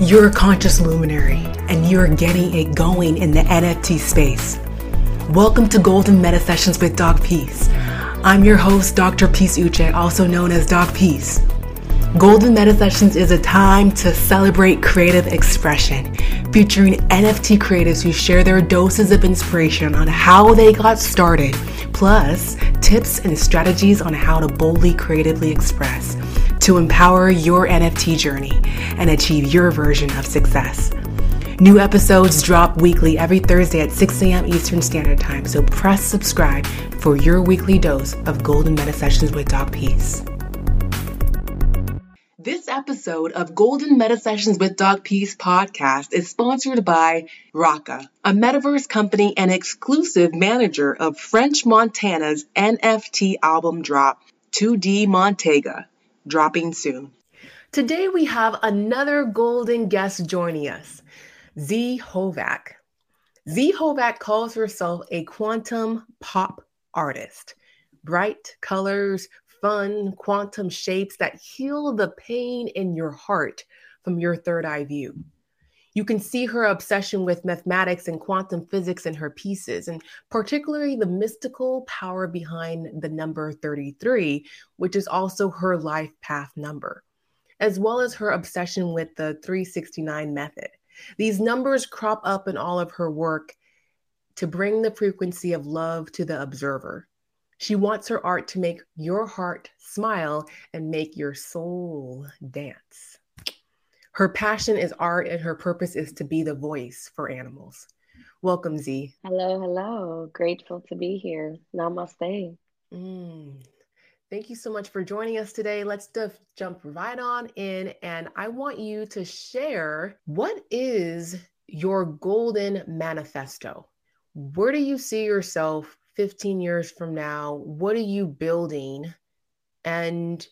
You're a conscious luminary and you're getting it going in the NFT space. Welcome to Golden Meta Sessions with Doc Peace. I'm your host, Dr. Peace Uche, also known as Doc Peace. Golden Meta Sessions is a time to celebrate creative expression, featuring NFT creatives who share their doses of inspiration on how they got started, plus tips and strategies on how to boldly creatively express to empower your NFT journey and achieve your version of success. New episodes drop weekly every Thursday at 6 a.m. Eastern Standard Time, so press subscribe for your weekly dose of Golden Meta Sessions with Doc Peace. This episode of Golden Meta Sessions with Doc Peace podcast is sponsored by Raka, a metaverse company and exclusive manager of French Montana's NFT album drop, 2D Montega dropping soon. Today we have another golden guest joining us, Z Hovac. Z Hovac calls herself a quantum pop artist. Bright colors, fun quantum shapes that heal the pain in your heart from your third eye view. You can see her obsession with mathematics and quantum physics in her pieces, and particularly the mystical power behind the number 33, which is also her life path number, as well as her obsession with the 369 method. These numbers crop up in all of her work to bring the frequency of love to the observer. She wants her art to make your heart smile and make your soul dance. Her passion is art and her purpose is to be the voice for animals. Welcome, Z. Hello, hello. Grateful to be here. Namaste. Mm. Thank you so much for joining us today. Let's just jump right on in, and I want you to share what is your golden manifesto? Where do you see yourself 15 years from now? What are you building? And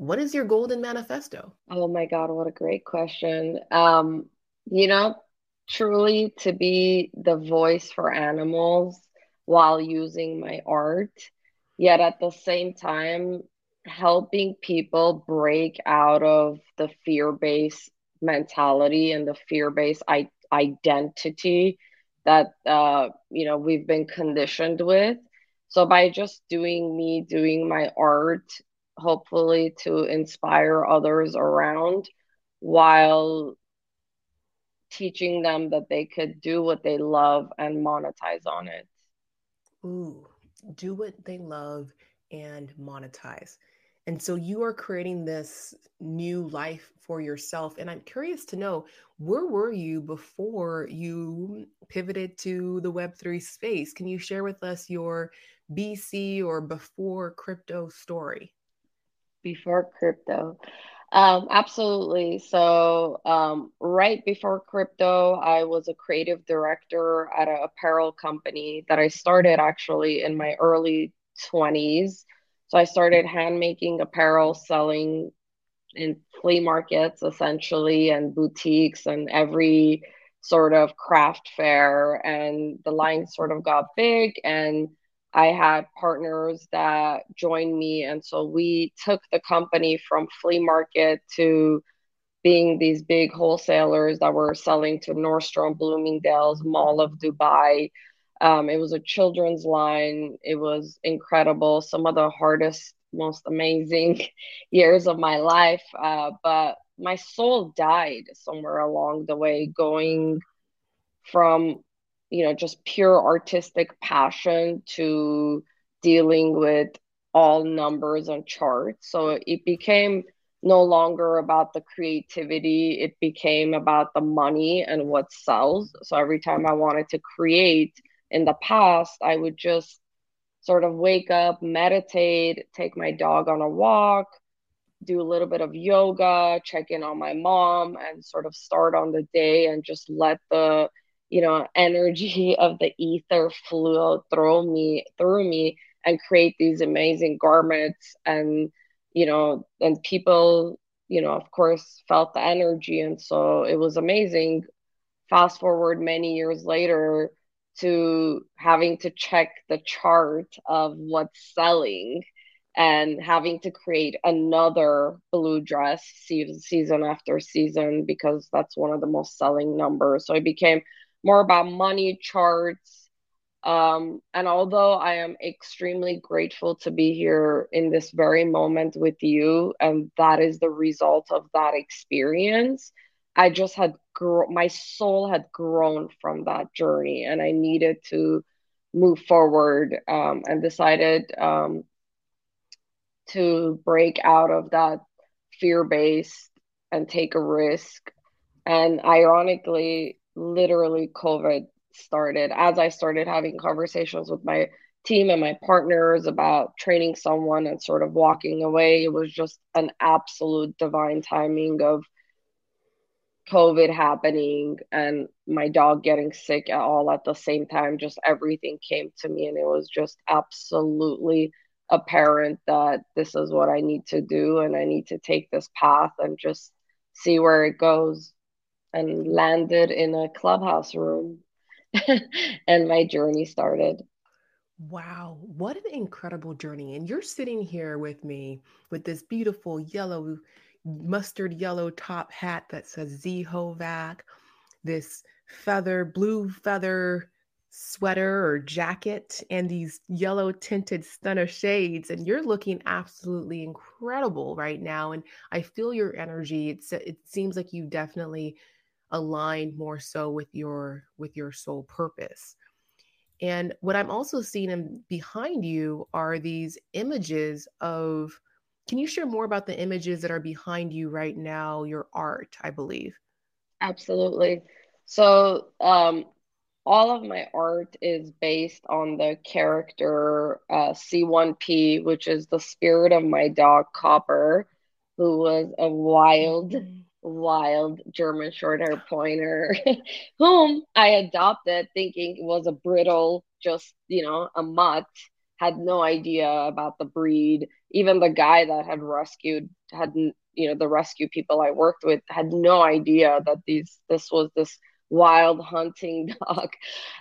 what is your golden manifesto? Oh my God, what a great question. Um, you know, truly to be the voice for animals while using my art, yet at the same time, helping people break out of the fear based mentality and the fear based I- identity that, uh, you know, we've been conditioned with. So by just doing me, doing my art, hopefully to inspire others around while teaching them that they could do what they love and monetize on it. Ooh, do what they love and monetize. And so you are creating this new life for yourself. And I'm curious to know where were you before you pivoted to the Web3 space? Can you share with us your BC or before crypto story? Before crypto. Um, absolutely. So, um, right before crypto, I was a creative director at an apparel company that I started actually in my early 20s. So, I started hand making apparel, selling in flea markets essentially, and boutiques, and every sort of craft fair. And the line sort of got big. And I had partners that joined me. And so we took the company from flea market to being these big wholesalers that were selling to Nordstrom, Bloomingdale's, Mall of Dubai. Um, it was a children's line. It was incredible. Some of the hardest, most amazing years of my life. Uh, but my soul died somewhere along the way, going from you know just pure artistic passion to dealing with all numbers and charts. So it became no longer about the creativity it became about the money and what sells. So every time i wanted to create in the past i would just sort of wake up meditate take my dog on a walk do a little bit of yoga check in on my mom and sort of start on the day and just let the you know energy of the ether flow through me through me and create these amazing garments. And you know and people you know of course felt the energy. And so it was amazing. Fast forward many years later to having to check the chart of what's selling and having to create another blue dress season after season because that's one of the most selling numbers. So it became more about money charts. Um, and although I am extremely grateful to be here in this very moment with you, and that is the result of that experience, I just had gro- my soul had grown from that journey, and I needed to move forward um, and decided um, to break out of that fear based and take a risk. And ironically, literally, COVID started as I started having conversations with my team and my partners about training someone and sort of walking away. It was just an absolute divine timing of COVID happening and my dog getting sick at all at the same time. Just everything came to me, and it was just absolutely apparent that this is what I need to do and I need to take this path and just see where it goes. And landed in a clubhouse room, and my journey started. Wow, what an incredible journey. And you're sitting here with me with this beautiful yellow, mustard yellow top hat that says Zehovac, this feather, blue feather sweater or jacket and these yellow tinted stunner shades and you're looking absolutely incredible right now and i feel your energy it's it seems like you definitely aligned more so with your with your soul purpose. And what i'm also seeing in, behind you are these images of can you share more about the images that are behind you right now your art i believe? Absolutely. So um all of my art is based on the character uh, C1P, which is the spirit of my dog Copper, who was a wild, mm-hmm. Wild German short hair pointer, whom I adopted thinking it was a brittle, just, you know, a mutt. Had no idea about the breed. Even the guy that had rescued hadn't, you know, the rescue people I worked with had no idea that these this was this wild hunting dog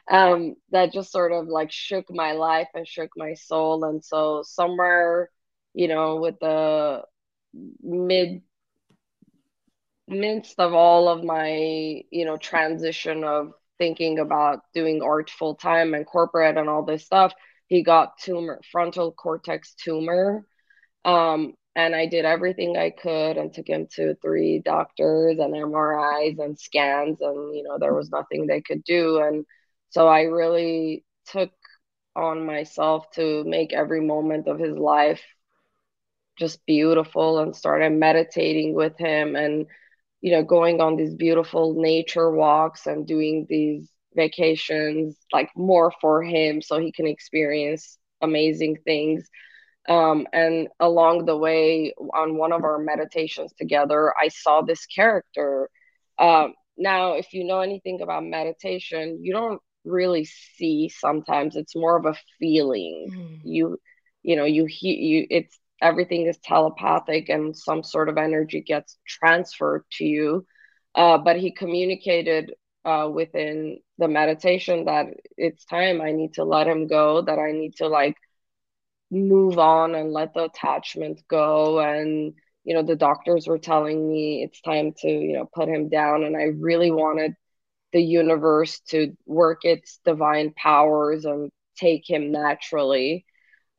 um, that just sort of like shook my life and shook my soul. And so somewhere, you know, with the mid midst of all of my, you know, transition of thinking about doing art full time and corporate and all this stuff, he got tumor, frontal cortex tumor. Um, and I did everything I could and took him to three doctors and MRIs and scans, and you know there was nothing they could do. And so I really took on myself to make every moment of his life just beautiful and started meditating with him and you know going on these beautiful nature walks and doing these vacations like more for him so he can experience amazing things um, and along the way, on one of our meditations together, I saw this character. Um, now, if you know anything about meditation, you don't really see sometimes. It's more of a feeling. Mm. You, you know, you hear you. It's everything is telepathic, and some sort of energy gets transferred to you. Uh, but he communicated uh, within the meditation that it's time. I need to let him go. That I need to like move on and let the attachment go and you know the doctors were telling me it's time to you know put him down and i really wanted the universe to work its divine powers and take him naturally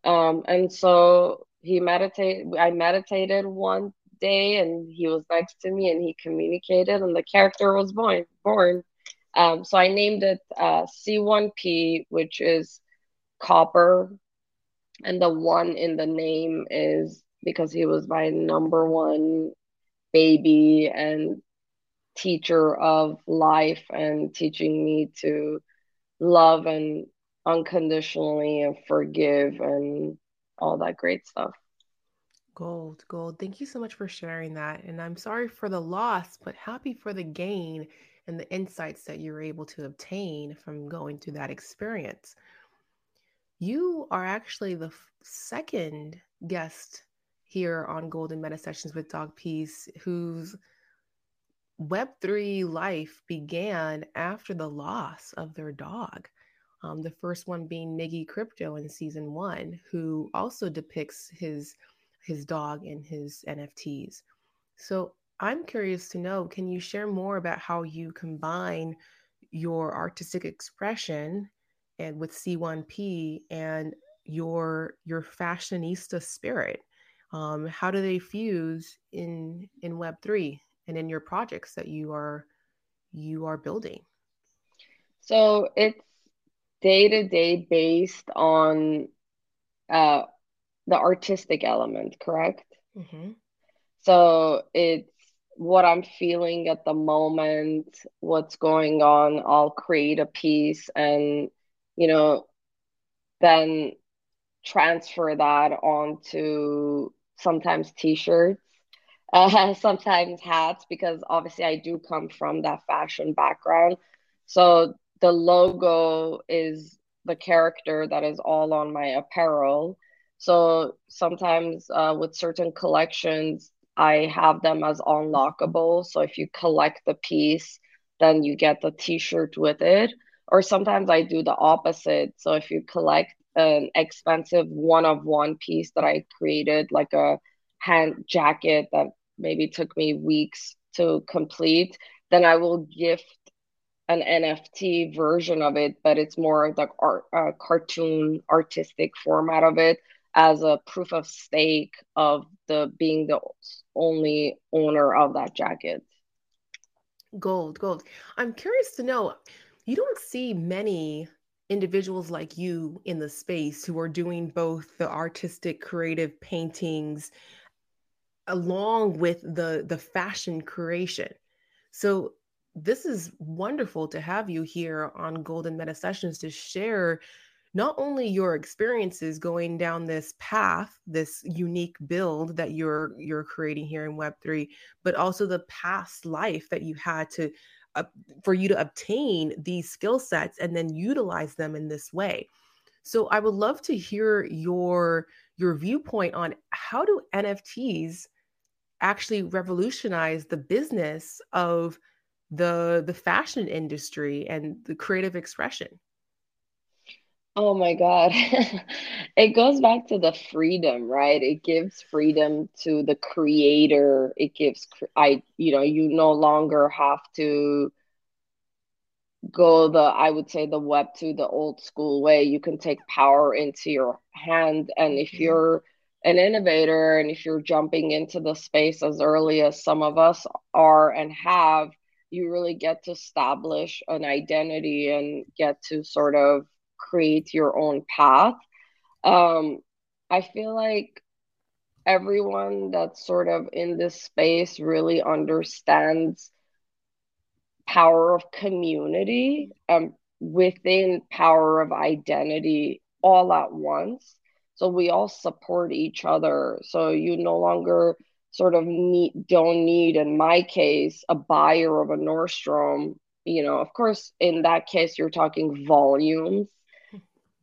um, and so he meditated i meditated one day and he was next to me and he communicated and the character was born born. Um, so i named it uh, c1p which is copper. And the one in the name is because he was my number one baby and teacher of life and teaching me to love and unconditionally and forgive and all that great stuff. Gold, gold. Thank you so much for sharing that. And I'm sorry for the loss, but happy for the gain and the insights that you were able to obtain from going through that experience. You are actually the second guest here on Golden Meta Sessions with Doc Peace whose Web3 life began after the loss of their dog. Um, the first one being Niggy Crypto in season one, who also depicts his his dog in his NFTs. So I'm curious to know, can you share more about how you combine your artistic expression and with C1P and your your fashionista spirit? Um, how do they fuse in in Web3 and in your projects that you are you are building? So it's day to day based on uh, the artistic element, correct? Mm-hmm. So it's what I'm feeling at the moment, what's going on. I'll create a piece and, you know, then transfer that onto sometimes t-shirts uh, sometimes hats because obviously i do come from that fashion background so the logo is the character that is all on my apparel. So sometimes uh, with certain collections i have them as unlockable. So if you collect the piece then you get the t-shirt with it. Or sometimes i do the opposite. So if you collect an expensive one of one piece that I created, like a hand jacket that maybe took me weeks to complete, then I will gift an NFT version of it, but it's more like art, uh, cartoon artistic format of it as a proof of stake of the being the only owner of that jacket. Gold, gold. I'm curious to know, you don't see many individuals like you in the space who are doing both the artistic creative paintings along with the the fashion creation so this is wonderful to have you here on golden meta sessions to share not only your experiences going down this path this unique build that you're you're creating here in web3 but also the past life that you had to uh, for you to obtain these skill sets and then utilize them in this way. So I would love to hear your your viewpoint on how do NFTs actually revolutionize the business of the the fashion industry and the creative expression. Oh my God. it goes back to the freedom, right? It gives freedom to the creator. It gives, I, you know, you no longer have to go the, I would say, the web to the old school way. You can take power into your hand. And if mm-hmm. you're an innovator and if you're jumping into the space as early as some of us are and have, you really get to establish an identity and get to sort of create your own path. Um, I feel like everyone that's sort of in this space really understands power of community um, within power of identity all at once so we all support each other so you no longer sort of need don't need in my case a buyer of a nordstrom you know of course in that case you're talking volumes.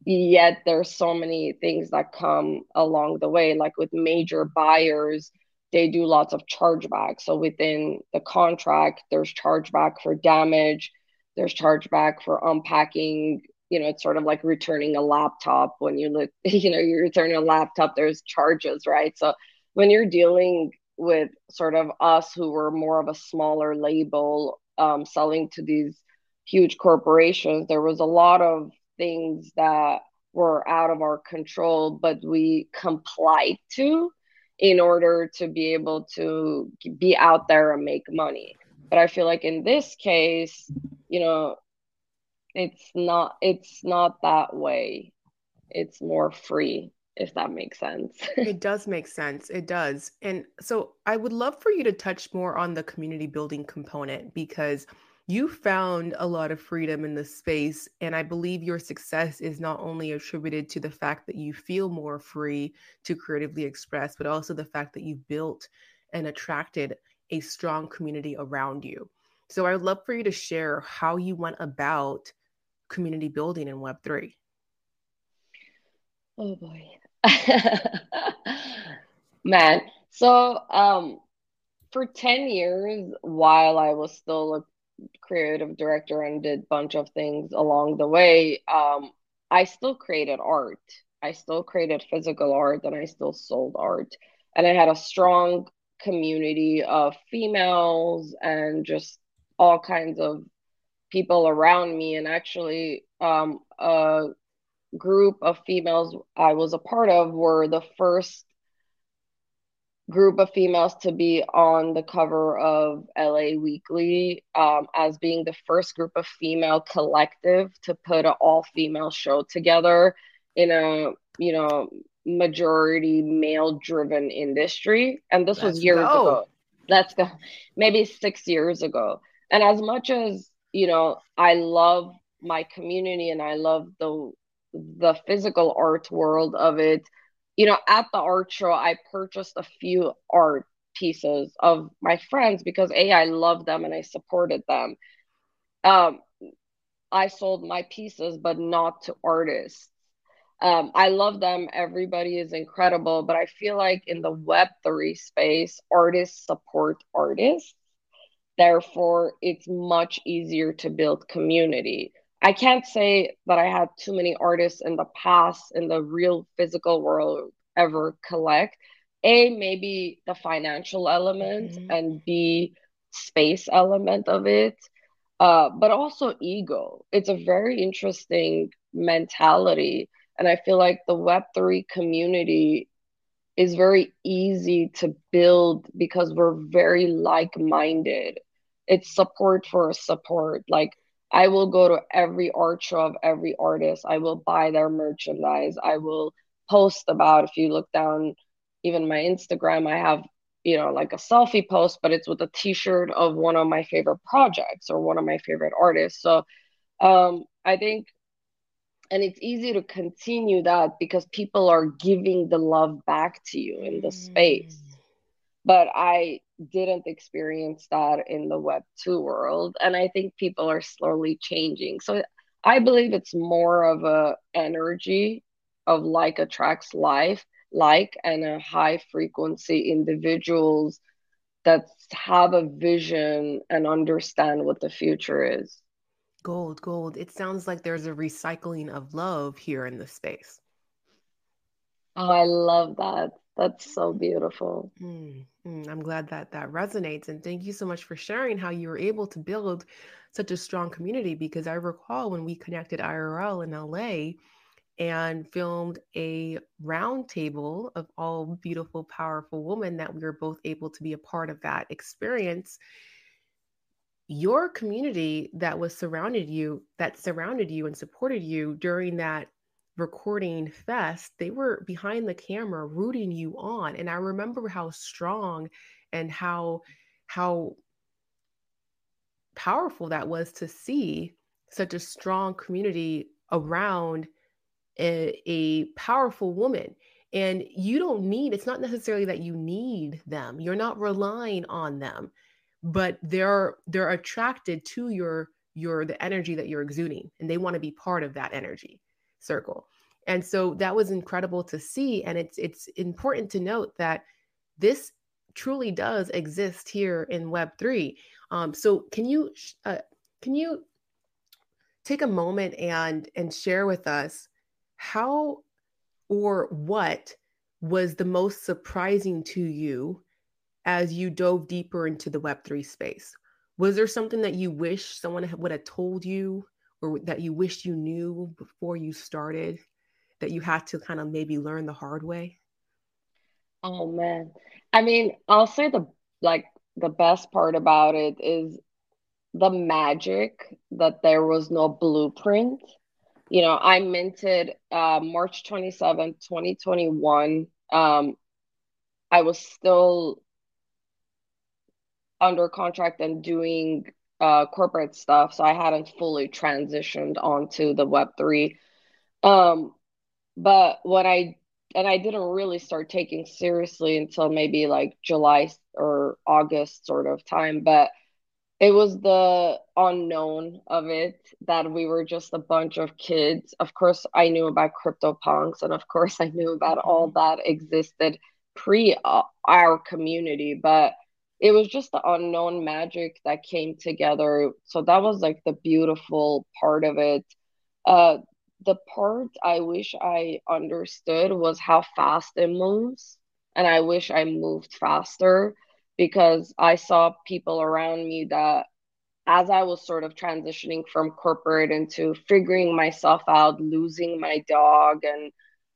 Yet there's so many things that come along the way like with major buyers they do lots of chargeback so within the contract there's chargeback for damage there's chargeback for unpacking you know it's sort of like returning a laptop. When you look you know you're returning a laptop there's charges right? So when you're dealing with sort of us who were more of a smaller label um, selling to these huge corporations there was a lot of things that were out of our control, but we complied to in order to be able to be out there and make money. But I feel like in this case, you know, it's not it's not that way. It's more free if that makes sense. it does make sense. It does. And so I would love for you to touch more on the community building component because you found a lot of freedom in the space. And I believe your success is not only attributed to the fact that you feel more free to creatively express, but also the fact that you built and attracted a strong community around you. So I would love for you to share how you went about community building in Web3. Oh boy. Man. So um for 10 years while I was still a creative director and did a bunch of things along the way, um, I still created art. I still created physical art and I still sold art. And I had a strong community of females and just all kinds of people around me. And actually, um, group of females I was a part of were the first group of females to be on the cover of LA Weekly um, as being the first group of female collective to put an all female show together in a you know majority male driven industry. And this Let's was years go. ago. Let's go. Maybe six years ago. And as much as you know i love my community and i love the the physical art world of it you know, at the art show, I purchased a few art pieces of my friends because A, I love them and I supported them. Um, I sold my pieces, but not to artists. Um, I love them. Everybody is incredible, but I feel like in the Web3 space, artists support artists. Therefore, it's much easier to build community. I can't say that I had too many artists in the past in the real physical world ever collect. A, maybe the financial element, mm-hmm. and B, space element of it, uh, but also ego. It's a very interesting mentality. And I feel like the Web3 community is very easy to build because we're very like minded. It's support for support. Like, I will go to every art show of every artist. I will buy their merchandise. I will post about. If you look down even my Instagram, I have, you know, like a selfie post, but it's with a t-shirt of one of my favorite projects or one of my favorite artists. So um, I think and it's easy to continue that because people are giving the love back to you in the space. Mm. But I didn't experience that in the web 2 world and I think people are slowly changing. So I believe it's more of a energy of like attracts life like and a high frequency individuals that have a vision and understand what the future is. Gold gold. It sounds like there's a recycling of love here in the space. Oh i love that that's so beautiful mm, mm, i'm glad that that resonates and thank you so much for sharing how you were able to build such a strong community because i recall when we connected irl in la and filmed a roundtable of all beautiful, powerful women that we were both able to be a part of that experience. Your community that was surrounded you, that surrounded you and supported you during that recording fest, they were behind the camera rooting you on. And I remember how strong and how how powerful that was to see such a strong community around a, a powerful woman and you don't need it's not necessarily that you need them you're not relying on them but they're they're attracted to your your the energy that you're exuding and they want to be part of that energy circle. And so that was incredible to see. And it's it's important to note that this truly does exist here in web3 um, so can you uh, can you take a moment and and share with us how or what was the most surprising to you as you dove deeper into the Web3 space? Was there something that you wish someone would have told you or that you wish you knew before you started that you had to kind of maybe learn the hard way? Oh man. I mean, I'll say the like the best part about it is the magic that there was no blueprint you know, I minted uh, March 27, 2021. Um, I was still under contract and doing uh, corporate stuff, so I hadn't fully transitioned onto the Web3. Um, but what I and I didn't really start taking seriously until maybe like July or August sort of time. But it was the unknown of it that we were just a bunch of kids. Of course, I knew about CryptoPunks, and of course, I knew about all mm-hmm. that existed pre uh, our community. But it was just the unknown magic that came together. So that was like the beautiful part of it. Uh, the part I wish I understood was how fast it moves. And I wish I moved faster because I saw people around me that, as I was sort of transitioning from corporate into figuring myself out, losing my dog, and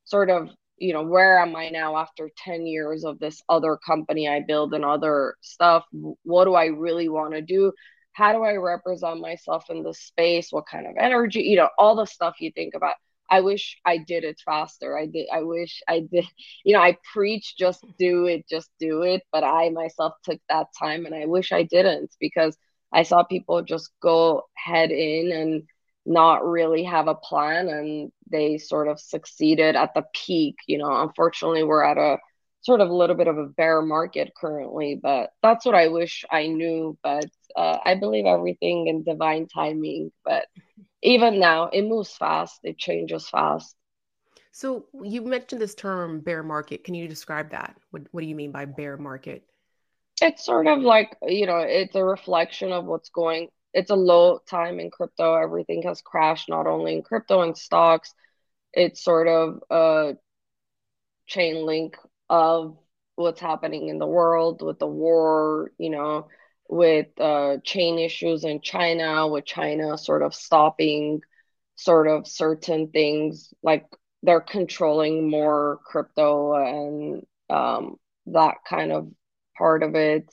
sort of you know where am i now after 10 years of this other company i build and other stuff? What do i really want to do? How do i represent myself in this space? What kind of energy? You know all the stuff you think about. I wish i did it faster. I did i wish i did you know i preach just do it just do it but i myself took that time and i wish i didn't because i saw people just go head in and not really have a plan and they sort of succeeded at the peak you know. Unfortunately we're at a sort of a little bit of a bear market currently but that's what i wish i knew but uh, i believe everything in divine timing but even now it moves fast it changes fast. So you mentioned this term bear market. Can you describe that? What, what do you mean by bear market? It's sort of like you know it's a reflection of what's going it's a low time in crypto. Everything has crashed, not only in crypto and stocks. It's sort of a chain link of what's happening in the world with the war, you know, with uh, chain issues in China, with China sort of stopping sort of certain things, like they're controlling more crypto and um, that kind of part of it.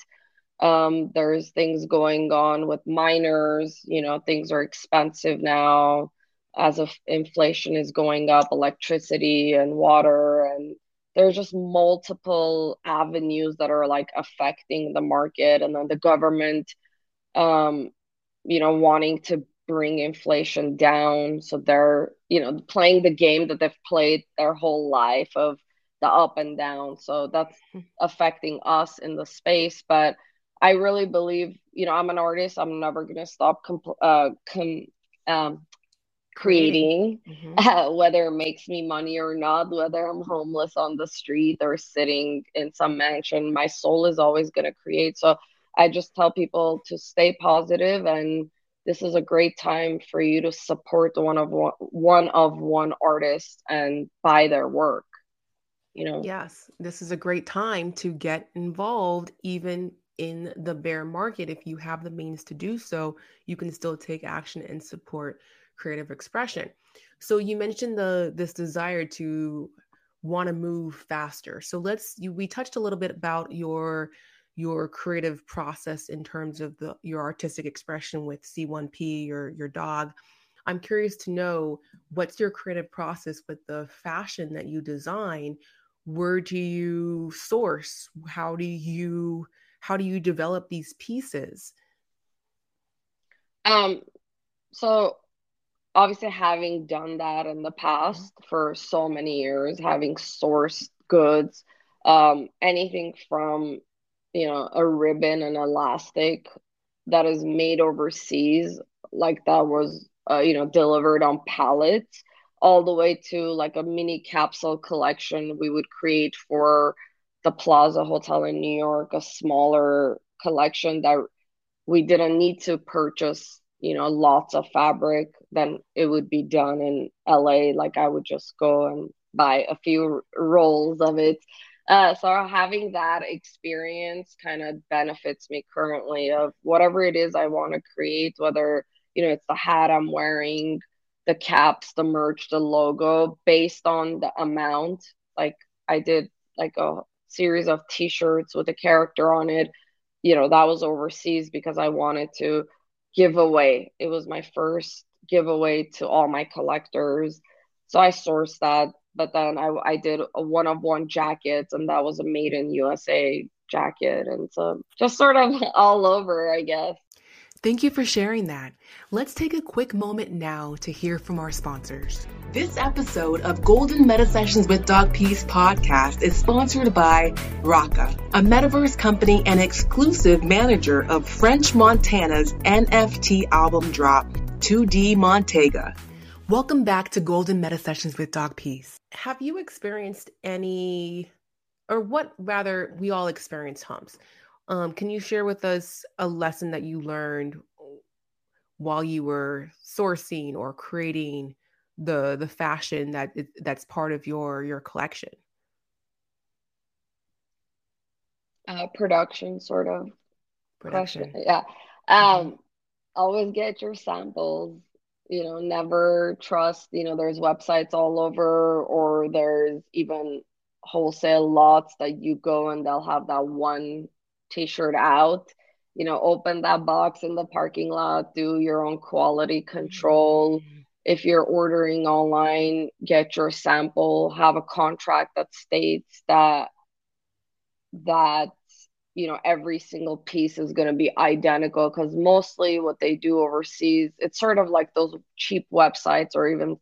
Um, there's things going on with miners, you know, things are expensive now as if inflation is going up, electricity and water, and there's just multiple avenues that are like affecting the market, and then the government, um, you know, wanting to bring inflation down. So they're, you know, playing the game that they've played their whole life of the up and down. So that's hmm. affecting us in the space. But I really believe, you know, I'm an artist. I'm never going to stop compl- uh, com- um, creating, mm-hmm. uh, whether it makes me money or not, whether I'm homeless on the street or sitting in some mansion. My soul is always going to create. So I just tell people to stay positive and this is a great time for you to support one of one, one of one artist and buy their work you know yes this is a great time to get involved even in the bear market, if you have the means to do so, you can still take action and support creative expression. So you mentioned the this desire to want to move faster. So let's you we touched a little bit about your your creative process in terms of the your artistic expression with C1P, your your dog. I'm curious to know what's your creative process with the fashion that you design? Where do you source? How do you how do you develop these pieces? Um so obviously having done that in the past for so many years having sourced goods um anything from you know a ribbon and elastic that is made overseas like that was uh, you know delivered on pallets all the way to like a mini capsule collection we would create for the Plaza Hotel in New York, a smaller collection that we didn't need to purchase, you know, lots of fabric. Then it would be done in LA. Like I would just go and buy a few rolls of it. Uh, so having that experience kind of benefits me currently of whatever it is I want to create, whether you know it's the hat I'm wearing, the caps, the merch, the logo, based on the amount. Like I did like a series of t-shirts with a character on it. You know that was overseas because i wanted to give away. It was my first giveaway to all my collectors. So i sourced that but then i, I did a one of one jackets and that was a made in usa jacket. And so just sort of all over i guess Thank you for sharing that. Let's take a quick moment now to hear from our sponsors. This episode of Golden Meta Sessions with Doc Peace podcast is sponsored by Rocka, a metaverse company and exclusive manager of French Montana's NFT album drop, 2D Montega. Welcome back to Golden Meta Sessions with Doc Peace. Have you experienced any, or what rather, we all experience humps Um, can you share with us a lesson that you learned while you were sourcing or creating the the fashion that that's part of your your collection? Uh, production, sort of. Production. Question. Yeah. Mm-hmm. Um, always get your samples. You know, never trust. You know, there's websites all over, or there's even wholesale lots that you go and they'll have that one t-shirt out you know open that box in the parking lot do your own quality control mm-hmm. if you're ordering online get your sample have a contract that states that that you know every single piece is going to be identical because mostly what they do overseas it's sort of like those cheap websites or even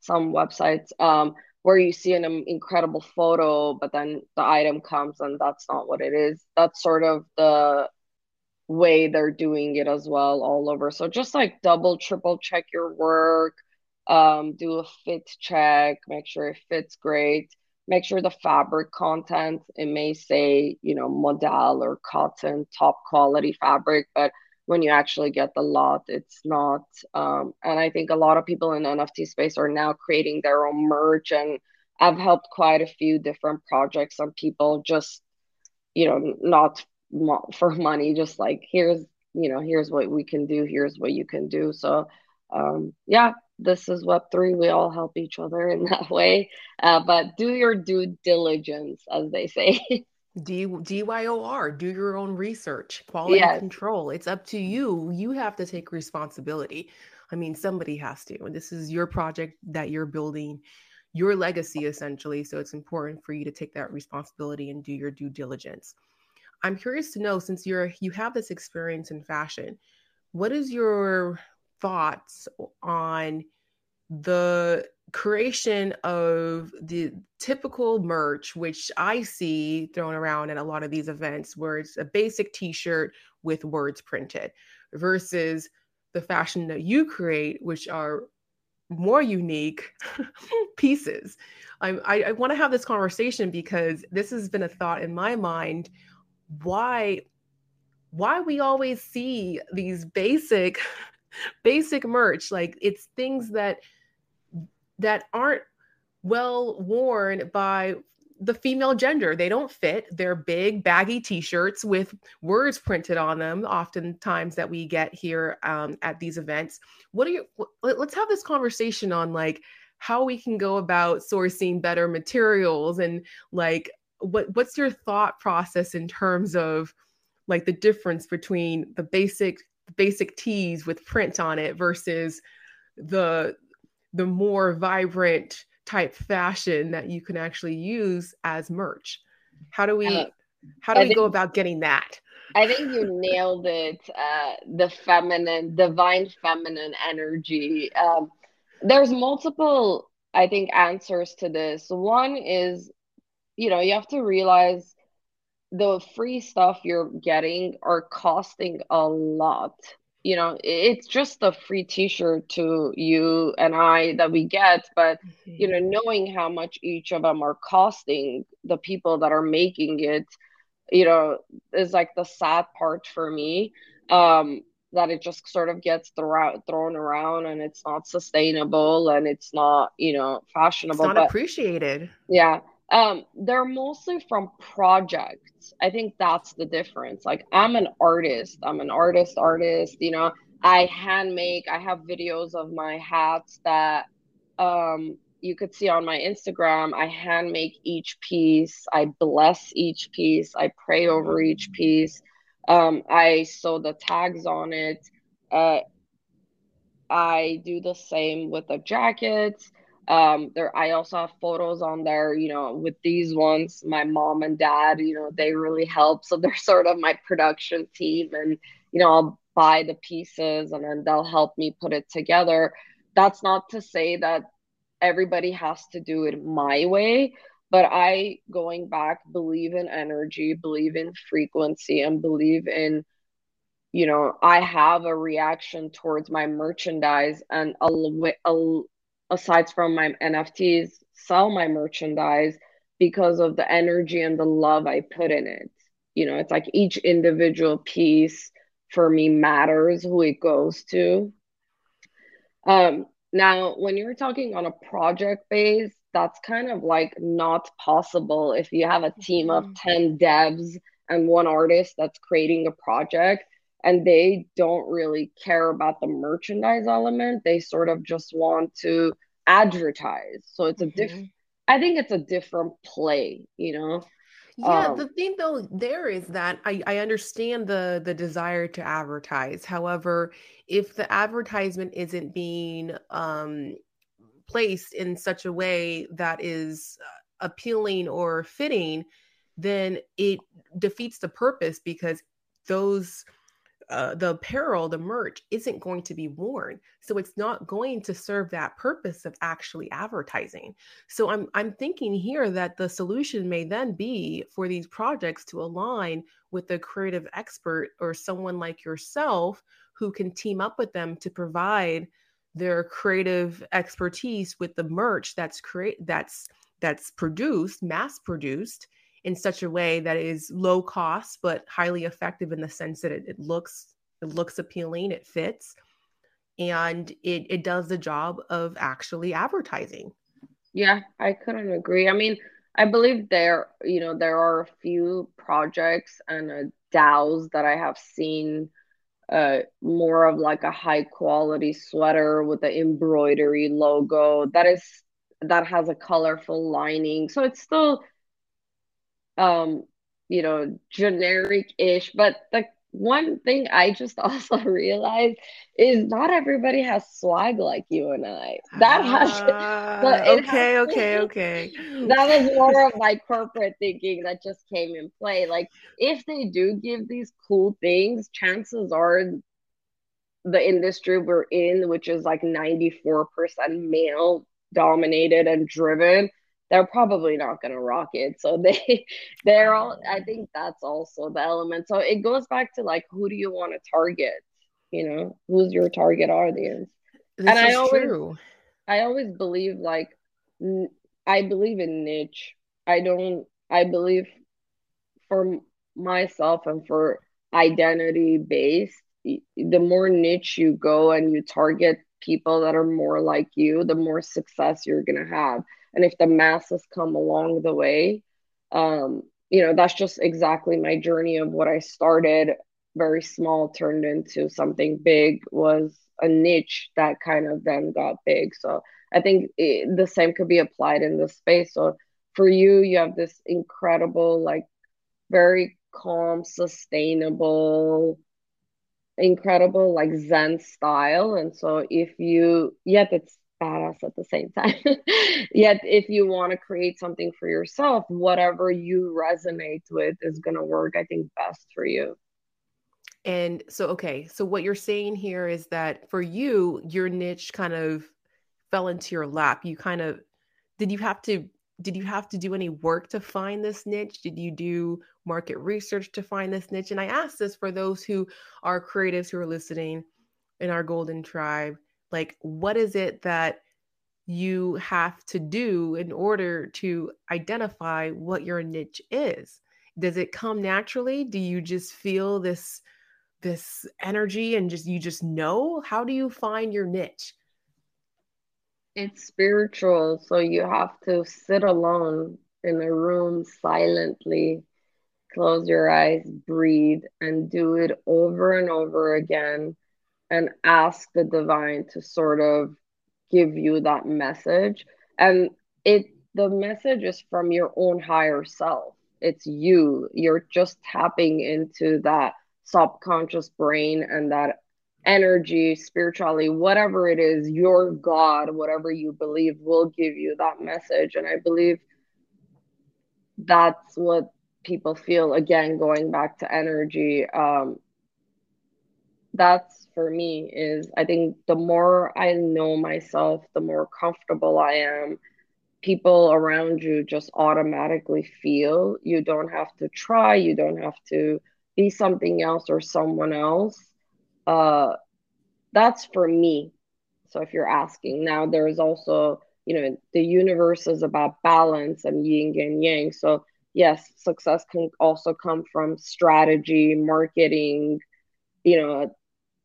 some websites um, where you see an incredible photo, but then the item comes and that's not what it is. That's sort of the way they're doing it as well all over. So just like double, triple check your work, um, do a fit check, make sure it fits great, make sure the fabric content, it may say, you know, modal or cotton, top quality fabric, but when you actually get the lot it's not um, and i think a lot of people in nft space are now creating their own merch and i've helped quite a few different projects and people just you know not for money just like here's you know here's what we can do here's what you can do. So um, yeah this is web three. We all help each other in that way. Uh, but do your due diligence as they say D- DYOR, do your own research, quality yes. control. It's up to you. You have to take responsibility. I mean, somebody has to. And this is your project that you're building, your legacy essentially. So it's important for you to take that responsibility and do your due diligence. I'm curious to know since you're you have this experience in fashion, what is your thoughts on the creation of the typical merch, which I see thrown around at a lot of these events, where it's a basic t shirt with words printed, versus the fashion that you create, which are more unique pieces. I, I, I want to have this conversation because this has been a thought in my mind. Why, why we always see these basic, basic merch? Like it's things that that aren't well worn by the female gender. They don't fit. They're big, baggy t-shirts with words printed on them. Oftentimes that we get here um, at these events. What are you? Let's have this conversation on like how we can go about sourcing better materials and like what what's your thought process in terms of like the difference between the basic basic tees with print on it versus the the more vibrant type fashion that you can actually use as merch. How do we uh, how do I we think, go about getting that? I think you nailed it. Uh, the feminine, divine feminine energy. Um, there's multiple, I think, answers to this. One is, you know, you have to realize the free stuff you're getting are costing a lot you know it's just a free t-shirt to you and i that we get but mm-hmm. you know knowing how much each of them are costing the people that are making it you know is like the sad part for me um that it just sort of gets thrown thrown around and it's not sustainable and it's not you know fashionable it's not but, appreciated yeah um, they're mostly from projects. I think that's the difference. Like I'm an artist. I'm an artist artist, you know. I hand make. I have videos of my hats that um you could see on my Instagram. I hand make each piece. I bless each piece. I pray over each piece. Um, I sew the tags on it. Uh, I do the same with the jackets um there i also have photos on there you know with these ones my mom and dad you know they really help. So they're sort of my production team and you know i'll buy the pieces and then they'll help me put it together. That's not to say that everybody has to do it my way but i going back believe in energy believe in frequency and believe in you know i have a reaction towards my merchandise and a, a, aside from my NFTs, sell my merchandise because of the energy and the love I put in it. you know, it's like each individual piece for me matters who it goes to. Um, now, when you're talking on a project base, that's kind of like not possible if you have a team of mm-hmm. 10 devs and one artist that's creating a project and they don't really care about the merchandise element. They sort of just want to advertise. So it's a mm-hmm. diff I think it's a different play, you know. Yeah, um, the thing though there is that I, I understand the the desire to advertise. However, if the advertisement isn't being um, placed in such a way that is uh, appealing or fitting, then it defeats the purpose because those uh, the apparel, the merch isn't going to be worn. So it's not going to serve that purpose of actually advertising. So I'm I'm thinking here that the solution may then be for these projects to align with a creative expert or someone like yourself who can team up with them to provide their creative expertise with the merch that's create that's that's produced, mass produced in such a way that is low cost but highly effective in the sense that it, it looks it looks appealing it fits and it, it does the job of actually advertising. Yeah i couldn't agree. I mean i believe there you know there are a few projects and uh, DAOs that i have seen uh, more of like a high quality sweater with the embroidery logo that is that has a colorful lining. So it's still um, you know, generic ish. But the one thing I just also realized is not everybody has swag like you and I. That has uh, okay, has, okay, okay. That was more of my corporate thinking that just came in play. Like if they do give these cool things, chances are the industry we're in, which is like 94% male dominated and driven, they're probably not going to rock it. So they they're all I think that's also the element. So it goes back to like who do you want to target? You know, who's your target audience? This and I always true. I always believe like I believe in niche. I don't I believe for myself and for identity based the more niche you go and you target people that are more like you, the more success you're going to have and if the masses come along the way um you know that's just exactly my journey of what i started. Very small turned into something big was a niche that kind of then got big. So i think it, the same could be applied in this space. So for you you have this incredible like very calm sustainable incredible like zen style. And so if you yet it's badass at the same time. Yet, if you want to create something for yourself, whatever you resonate with is going to work, I think, best for you. And so, okay, so what you're saying here is that for you, your niche kind of fell into your lap. You kind of did you have to did you have to do any work to find this niche? Did you do market research to find this niche? And I ask this for those who are creatives who are listening in our golden tribe like, what is it that you have to do in order to identify what your niche is? Does it come naturally? Do you just feel this this energy and just you just know? How do you find your niche? It's spiritual, so you have to sit alone in a room silently, close your eyes, breathe, and do it over and over again and ask the divine to sort of give you that message. And it the message is from your own higher self. It's you. You're just tapping into that subconscious brain and that energy spirituality whatever it is your god whatever you believe will give you that message. And i believe that's what people feel again going back to energy um that's for me is I think the more I know myself, the more comfortable I am. People around you just automatically feel you don't have to try, you don't have to be something else or someone else. Uh, that's for me. So if you're asking now, there's also, you know, the universe is about balance and yin and yang. So yes, success can also come from strategy, marketing, you know,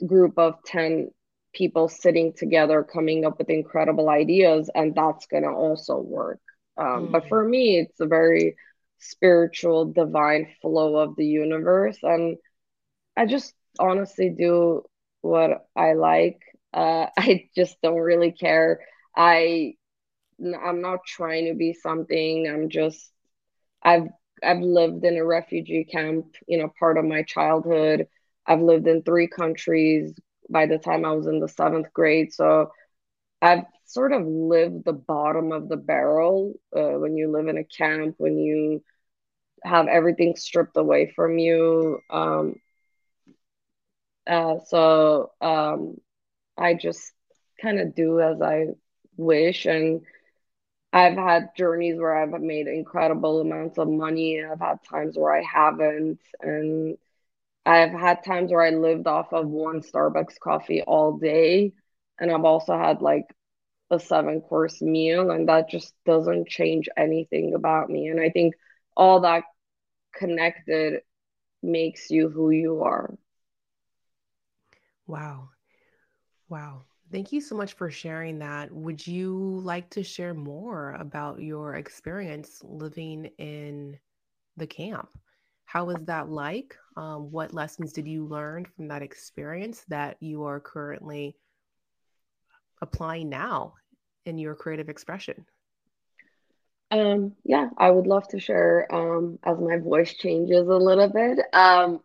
group of 10 people sitting together coming up with incredible ideas and that's going to also work. Um, mm. but for me it's a very spiritual divine flow of the universe and i just honestly do what i like. Uh, i just don't really care. I i'm not trying to be something. I'm just i've i've lived in a refugee camp you know part of my childhood i've lived in three countries by the time I was in the seventh grade. So I've sort of lived the bottom of the barrel uh, when you live in a camp, when you have everything stripped away from you. Um, uh, so um, I just kind of do as I wish. And I've had journeys where I've made incredible amounts of money. And I've had times where I haven't. And I've had times where I lived off of one Starbucks coffee all day. And I've also had like a seven course meal, and that just doesn't change anything about me. And I think all that connected makes you who you are. Wow. Wow. Thank you so much for sharing that. Would you like to share more about your experience living in the camp? How was that like? Um, what lessons did you learn from that experience that you are currently applying now in your creative expression? Um, yeah, I would love to share um, as my voice changes a little bit. Um,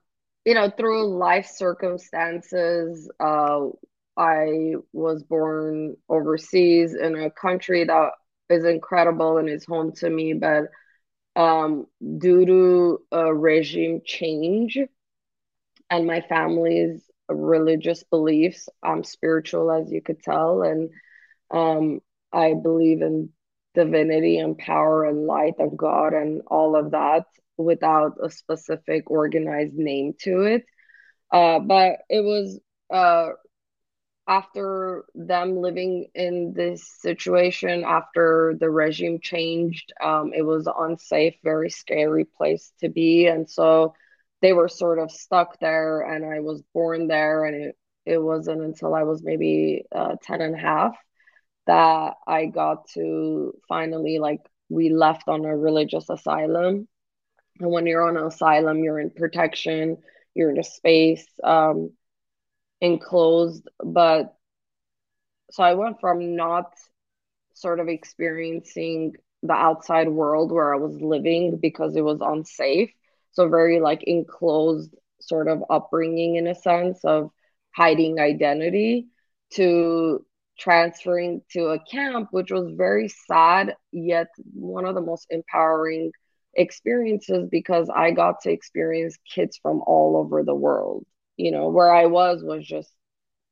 you know, through life circumstances, uh, I was born overseas in a country that is incredible and is home to me, but um, due to a regime change and my family's religious beliefs. I'm spiritual, as you could tell, and um, I believe in divinity and power and light and God and all of that without a specific organized name to it. Uh, but it was uh, after them living in this situation after the regime changed um, it was unsafe very scary place to be. And so they were sort of stuck there and i was born there and it, it wasn't until i was maybe uh, 10 and a half that i got to finally like we left on a religious asylum. And when you're on an asylum you're in protection you're in a space um, enclosed but so i went from not sort of experiencing the outside world where i was living because it was unsafe so very like enclosed sort of upbringing in a sense of hiding identity to transferring to a camp which was very sad yet one of the most empowering experiences because i got to experience kids from all over the world you know where i was was just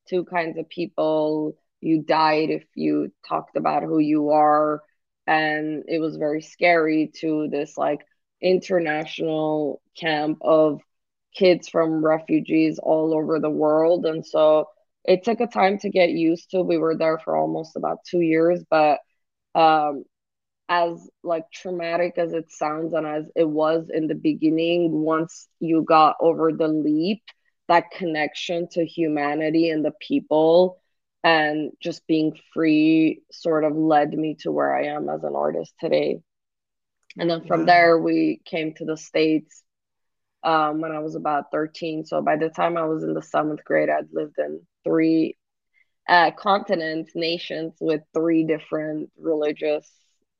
two kinds of people. You died if you talked about who you are. And it was very scary to this like international camp of kids from refugees all over the world. And so it took a time to get used to. We were there for almost about 2 years but um as like traumatic as it sounds and as it was in the beginning once you got over the leap that connection to humanity and the people and just being free sort of led me to where I am as an artist today. And then from wow. there, we came to the States um, when I was about 13. So by the time I was in the seventh grade, I'd lived in three uh, continents, nations with three different religious,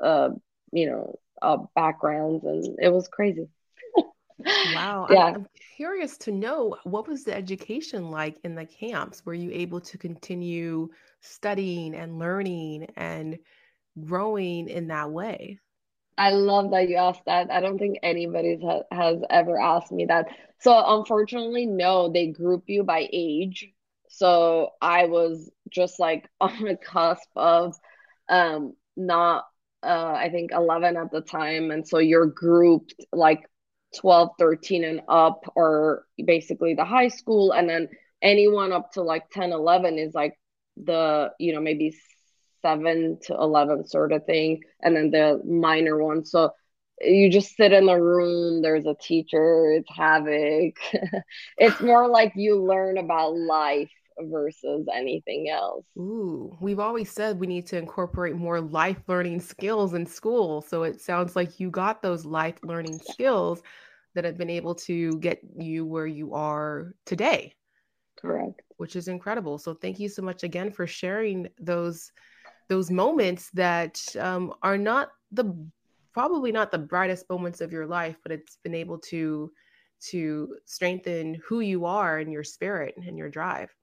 uh, you know, uh, backgrounds. And it was crazy. Wow. yeah. I'm, I'm, curious to know what was the education like in the camps? Were you able to continue studying and learning and growing in that way? I love that you asked that. I don't think anybody ha- has ever asked me that. So, unfortunately, no, they group you by age. So, I was just like on the cusp of um, not, uh, I think, 11 at the time. And so you're grouped like 12 13 and up are basically the high school. And then anyone up to like 10 11 is like the you know maybe 7 to 11 sort of thing and then the minor one so you just sit in the room there's a teacher it's havoc. It's more like you learn about life versus anything else. Ooh we've always said we need to incorporate more life learning skills in school. So it sounds like you got those life learning skills that have been able to get you where you are today. Correct. Which is incredible. So thank you so much again for sharing those those moments that um, are not the probably not the brightest moments of your life, but it's been able to to strengthen who you are and your spirit and your drive.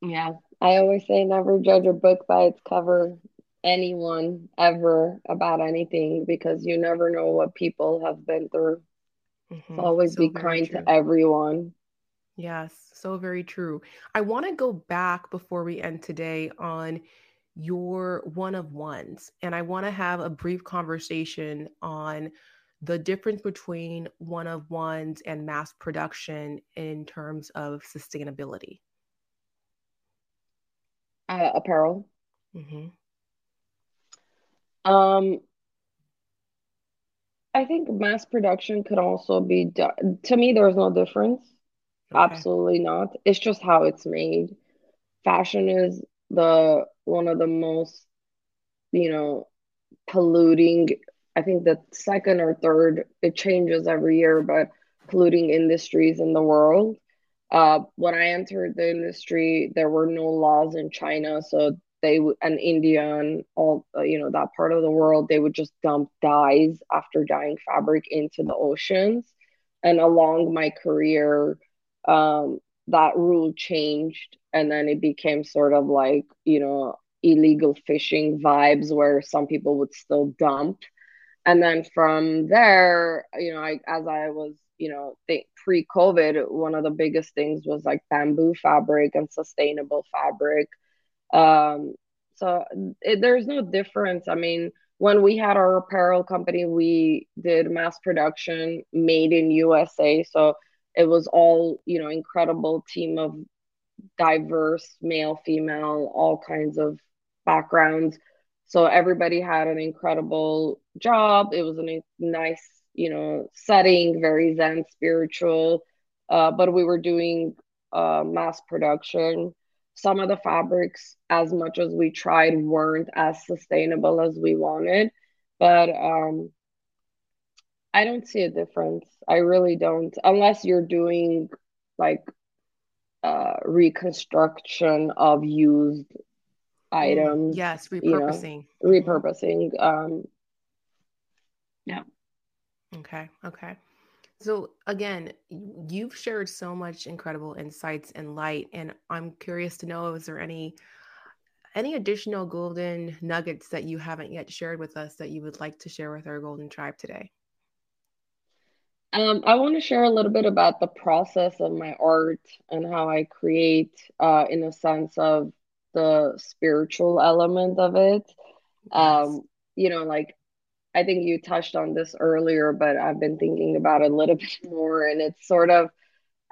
Yeah. I always say never judge a book by its cover anyone ever about anything because you never know what people have been through. Mm-hmm. So always so be kind true. to everyone. Yes, so very true. I want to go back before we end today on your one of ones. And I want to have a brief conversation on the difference between one of ones and mass production in terms of sustainability. Uh, apparel. Mm-hmm. Um, I think mass production could also be done. To me, there's no difference. Okay. Absolutely not. It's just how it's made. Fashion is the one of the most, you know, polluting. I think the second or third, it changes every year, but polluting industries in the world. Uh, when I entered the industry, there were no laws in China, so they and India and all uh, you know that part of the world, they would just dump dyes after dyeing fabric into the oceans. And along my career, um, that rule changed and then it became sort of like you know illegal fishing vibes where some people would still dump and then from there you know I, as i was you know think pre-covid one of the biggest things was like bamboo fabric and sustainable fabric um so it, there's no difference i mean when we had our apparel company we did mass production made in usa so it was all you know incredible team of diverse male, female, all kinds of backgrounds. So everybody had an incredible job. It was a nice, you know, setting, very zen, spiritual. Uh, but we were doing uh, mass production. Some of the fabrics, as much as we tried, weren't as sustainable as we wanted. But um, I don't see a difference. I really don't, unless you're doing like uh, reconstruction of used items. Yes, repurposing. You know, repurposing. Um, yeah. Okay. Okay. So again, you've shared so much incredible insights and light, and I'm curious to know: is there any any additional golden nuggets that you haven't yet shared with us that you would like to share with our golden tribe today? Um, I want to share a little bit about the process of my art and how I create, uh, in a sense of the spiritual element of it. Um, you know, like I think you touched on this earlier, but I've been thinking about it a little bit more, and it's sort of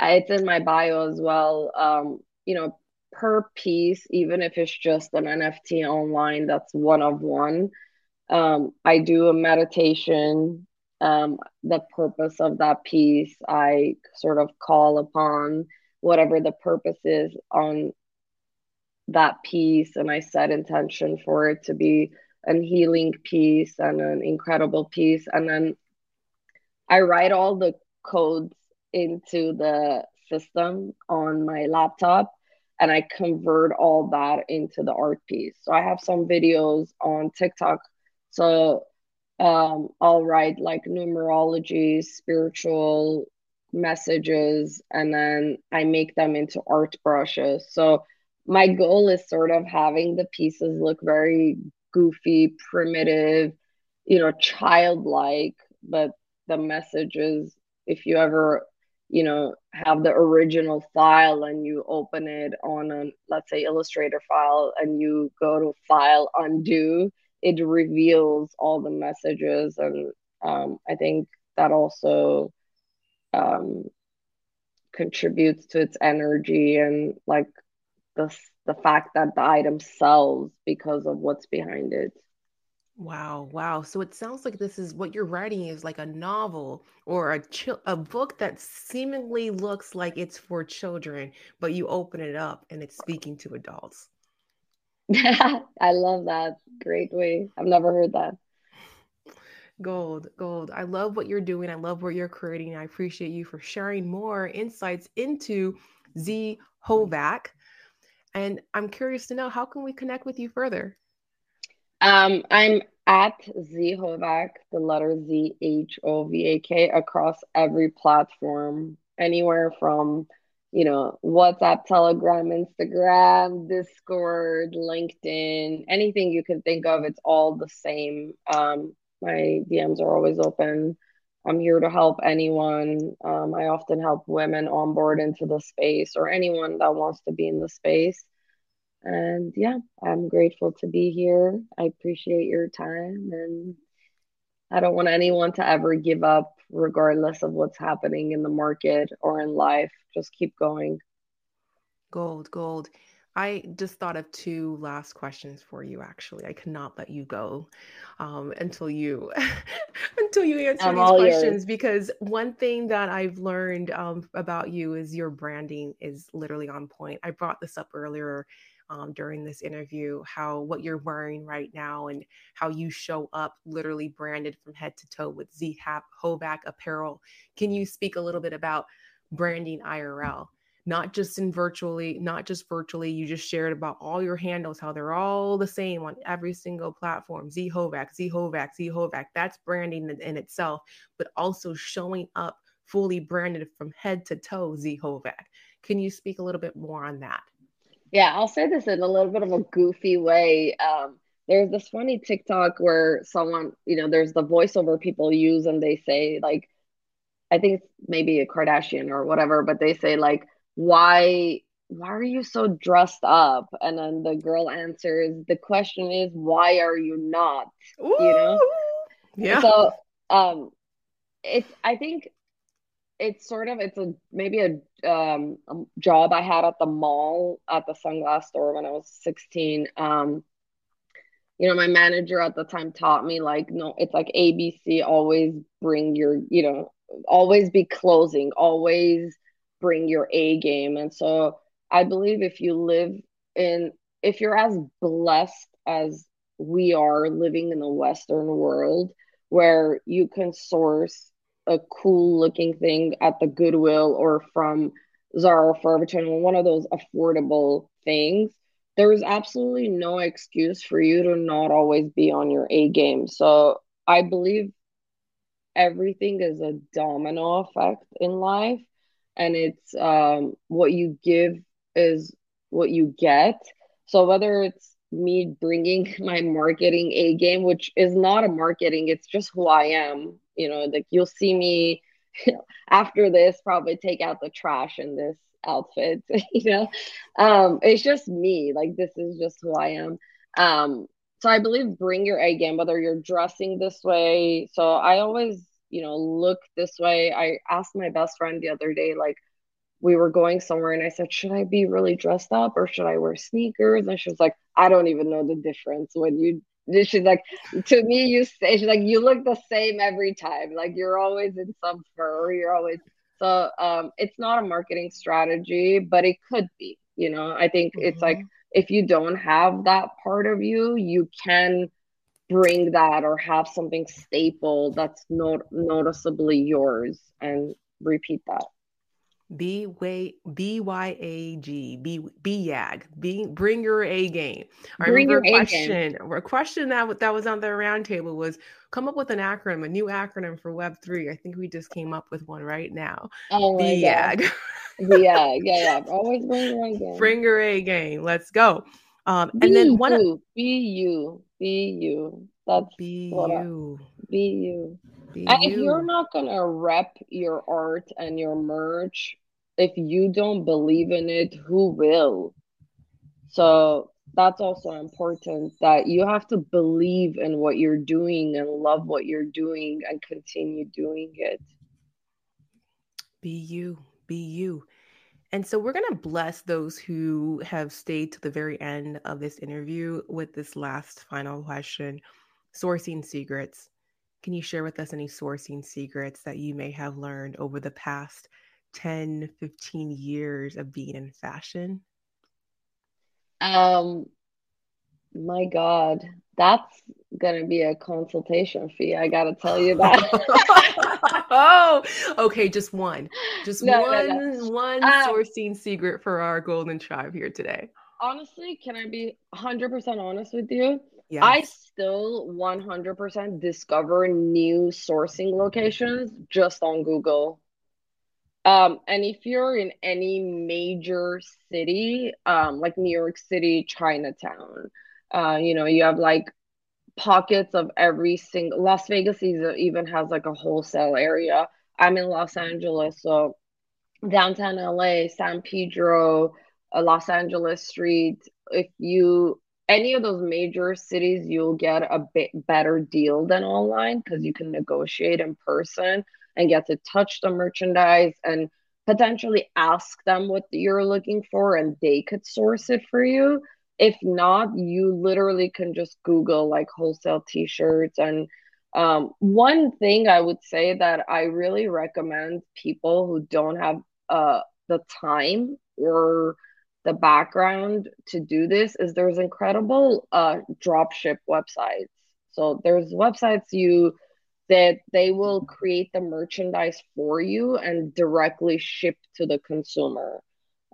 it's in my bio as well. Um, you know, per piece, even if it's just an NFT online, that's one of one. Um, I do a meditation um, the purpose of that piece. I sort of call upon whatever the purpose is on that piece, and I set intention for it to be an healing piece and an incredible piece. And then I write all the codes into the system on my laptop and I convert all that into the art piece. So I have some videos on TikTok. So um, I'll write like numerology, spiritual messages, and then I make them into art brushes. So my goal is sort of having the pieces look very goofy, primitive, you know, childlike, but the messages, if you ever, you know, have the original file and you open it on a, let's say, Illustrator file and you go to file undo, it reveals all the messages and um, i think that also um, contributes to its energy and like the the fact that the item sells because of what's behind it Wow, wow. So it sounds like this is what you're writing is like a novel or a chil- a book that seemingly looks like it's for children, but you open it up and it's speaking to adults. I love that. Great way. I've never heard that. Gold, gold. I love what you're doing. I love what you're creating. I appreciate you for sharing more insights into Z Hovak. And I'm curious to know how can we connect with you further? Um, I'm at Z Hovak, the letter Z H O V A K, across every platform, anywhere from you know WhatsApp, Telegram, Instagram, Discord, LinkedIn, anything you can think of. It's all the same. Um, my DMs are always open. I'm here to help anyone. Um, I often help women onboard into the space or anyone that wants to be in the space. And yeah, I'm grateful to be here. I appreciate your time and I don't want anyone to ever give up regardless of what's happening in the market or in life. Just keep going. Gold, gold. I just thought of two last questions for you. Actually, I cannot let you go um, until you until you answer I'm these questions. Yours. Because one thing that I've learned um, about you is your branding is literally on point. I brought this up earlier um, during this interview how what you're wearing right now and how you show up literally branded from head to toe with Z Hovak apparel. Can you speak a little bit about branding IRL? Not just in virtually, not just virtually. You just shared about all your handles, how they're all the same on every single platform. Z Hovak, Z Hovak, Z Hovak. That's branding in, in itself, but also showing up fully branded from head to toe Z Hovak. Can you speak a little bit more on that? Yeah, I'll say this in a little bit of a goofy way. Um, there's this funny TikTok where someone, you know, there's the voiceover people use and they say, like, I think it's maybe a Kardashian or whatever, but they say, like, why why are you so dressed up? And then the girl answers, the question is, why are you not? Ooh, you know? Yeah. So um it's I think it's sort of it's a maybe a, um, a job I had at the mall at the sunglass store when I was 16. Um, you know, my manager at the time taught me like, no, it's like ABC, always bring your, you know, always be closing, always bring your A game. And so I believe if you live in, if you're as blessed as we are living in the Western world, where you can source a cool looking thing at the Goodwill or from Zara or Forever 21, one of those affordable things, there is absolutely no excuse for you to not always be on your A game. So I believe everything is a domino effect in life, and it's um, what you give is what you get. So whether it's me bringing my marketing A game, which is not a marketing, it's just who I am you know like you'll see me after this probably take out the trash in this outfit you know? Um it's just me like this is just who i am. Um so i believe bring your a game whether you're dressing this way. So i always you know look this way i asked my best friend the other day like we were going somewhere and i said should i be really dressed up or should i wear sneakers and she was like i don't even know the difference when you she's like to me you say she's like you look the same every time like you're always in some fur you're always so um it's not a marketing strategy but it could be you know i think mm-hmm. it's like mm-hmm. if you don't have that part of you you can bring that or have something staple that's not noticeably yours and repeat that B way B Y A G B B YAG. B bring your A game. I bring remember a question. A question that that was on the roundtable was come up with an acronym, a new acronym for Web three. I think we just came up with one right now. Oh B YAG. yeah, yeah, yeah. Always bring your A game. Bring your A game. Let's go. Um, and then one you, be you, be you. That's be you. Be you. And if you're not gonna rep your art and your merch, if you don't believe in it, who will? So that's also important that you have to believe in what you're doing and love what you're doing and continue doing it. Be you, be you. And so we're going to bless those who have stayed to the very end of this interview with this last final question. sourcing secrets. Can you share with us any sourcing secrets that you may have learned over the past 10, 15 years of being in fashion? Um, my God, that's gonna be a consultation fee. I gotta tell you that. oh, okay, just one, just no, one, no, no. one um, sourcing secret for our golden tribe here today. Honestly, can I be hundred percent honest with you? Yes. I still 100% discover new sourcing locations just on Google. Um, and if you're in any major city, um, like New York City, Chinatown, uh, you know, you have like pockets of every single Las Vegas even has like a wholesale area. I'm in Los Angeles, so downtown LA, San Pedro, uh, Los Angeles Street. If you any of those major cities, you'll get a bit better deal than online because you can negotiate in person and get to touch the merchandise and potentially ask them what you're looking for and they could source it for you if not you literally can just google like wholesale t-shirts. And um, one thing i would say that i really recommend people who don't have uh, the time or the background to do this is there's incredible uh, drop ship websites. So there's websites you that they will create the merchandise for you and directly ship to the consumer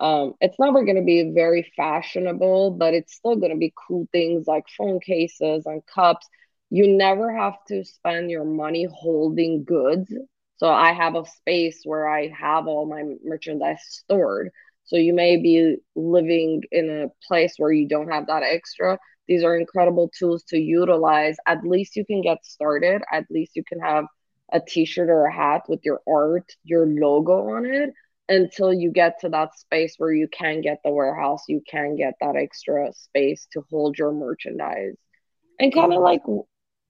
um, it's never going to be very fashionable, but it's still going to be cool things like phone cases and cups. You never have to spend your money holding goods. So I have a space where I have all my merchandise stored. So you may be living in a place where you don't have that extra. These are incredible tools to utilize. At least you can get started. At least you can have a t-shirt or a hat with your art, your logo on it until you get to that space where you can get the warehouse, you can get that extra space to hold your merchandise and kind of like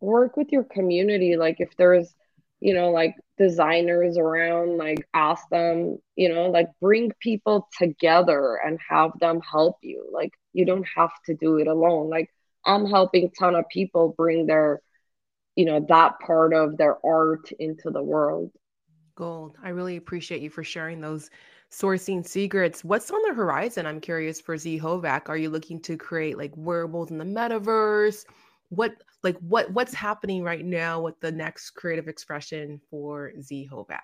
work with your community. Like if there's, you know, like designers around, like ask them, you know, like bring people together and have them help you. Like you don't have to do it alone. Like I'm helping ton of people bring their, you know, that part of their art into the world. Gold. I really appreciate you for sharing those sourcing secrets. What's on the horizon? I'm curious for Z Hovak. Are you looking to create like wearables in the metaverse? What like what what's happening right now with the next creative expression for Z Hovak?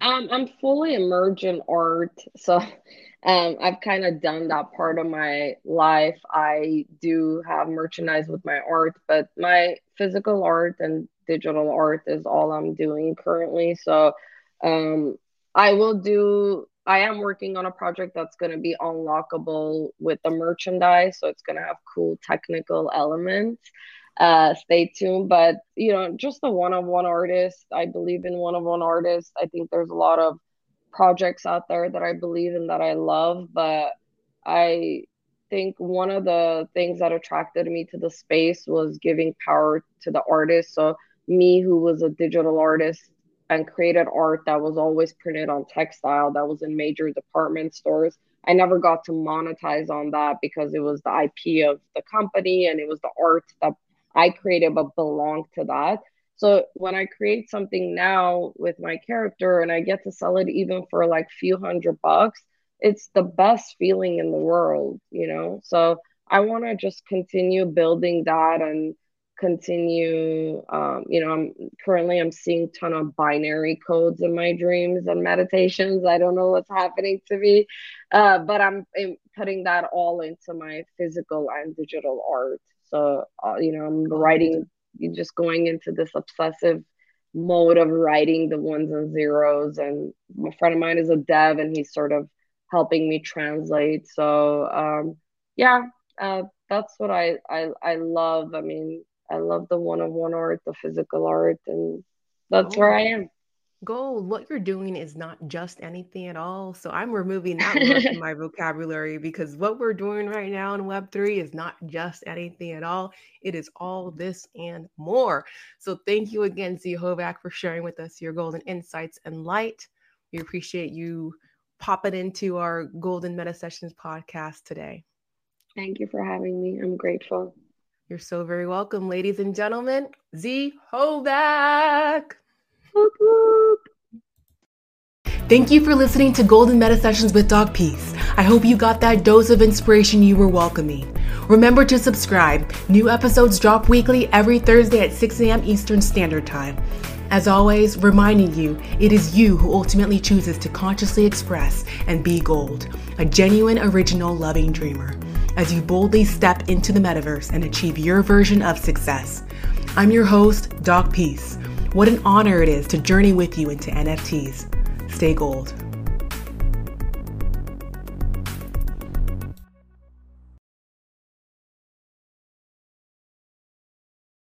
Um, I'm fully immersed in art, so um, I've kind of done that part of my life. I do have merchandise with my art, but my physical art and digital art is all I'm doing currently. So um, I will do. I am working on a project that's going to be unlockable with the merchandise, so it's going to have cool technical elements. Uh, stay tuned. But you know, just the one-on-one artist. I believe in one-on-one artists. I think there's a lot of projects out there that I believe in that I love, but I think one of the things that attracted me to the space was giving power to the artist. So me who was a digital artist and created art that was always printed on textile that was in major department stores i never got to monetize on that because it was the ip of the company and it was the art that i created but belonged to that. So when i create something now with my character and i get to sell it even for like few hundred bucks it's the best feeling in the world you know? So i want to just continue building that and continue um, you know i'm currently i'm seeing ton of binary codes in my dreams and meditations. I don't know what's happening to me uh, but i'm, putting that all into my physical and digital art. So uh, you know i'm writing just going into this obsessive mode of writing the ones and zeros and a friend of mine is a dev and he's sort of helping me translate. So um, yeah uh, that's what I, I I love. I mean, I love the one-on-one art, the physical art, and that's oh, where I am. Gold, what you're doing is not just anything at all. So I'm removing that from my vocabulary because what we're doing right now in Web3 is not just anything at all. It is all this and more. So thank you again, Z Hovak, for sharing with us your golden insights and light. We appreciate you popping into our Golden Meta Sessions podcast today. Thank you for having me. I'm grateful. You're so very welcome, ladies and gentlemen. Z Hovak. Thank you for listening to Golden Meta Sessions with Doc Peace. I hope you got that dose of inspiration you were welcoming. Remember to subscribe. New episodes drop weekly every Thursday at 6 a.m. Eastern Standard Time. As always, reminding you, it is you who ultimately chooses to consciously express and be gold, a genuine, original, loving dreamer, as you boldly step into the metaverse and achieve your version of success. I'm your host, Doc Peace. What an honor it is to journey with you into NFTs. Stay gold.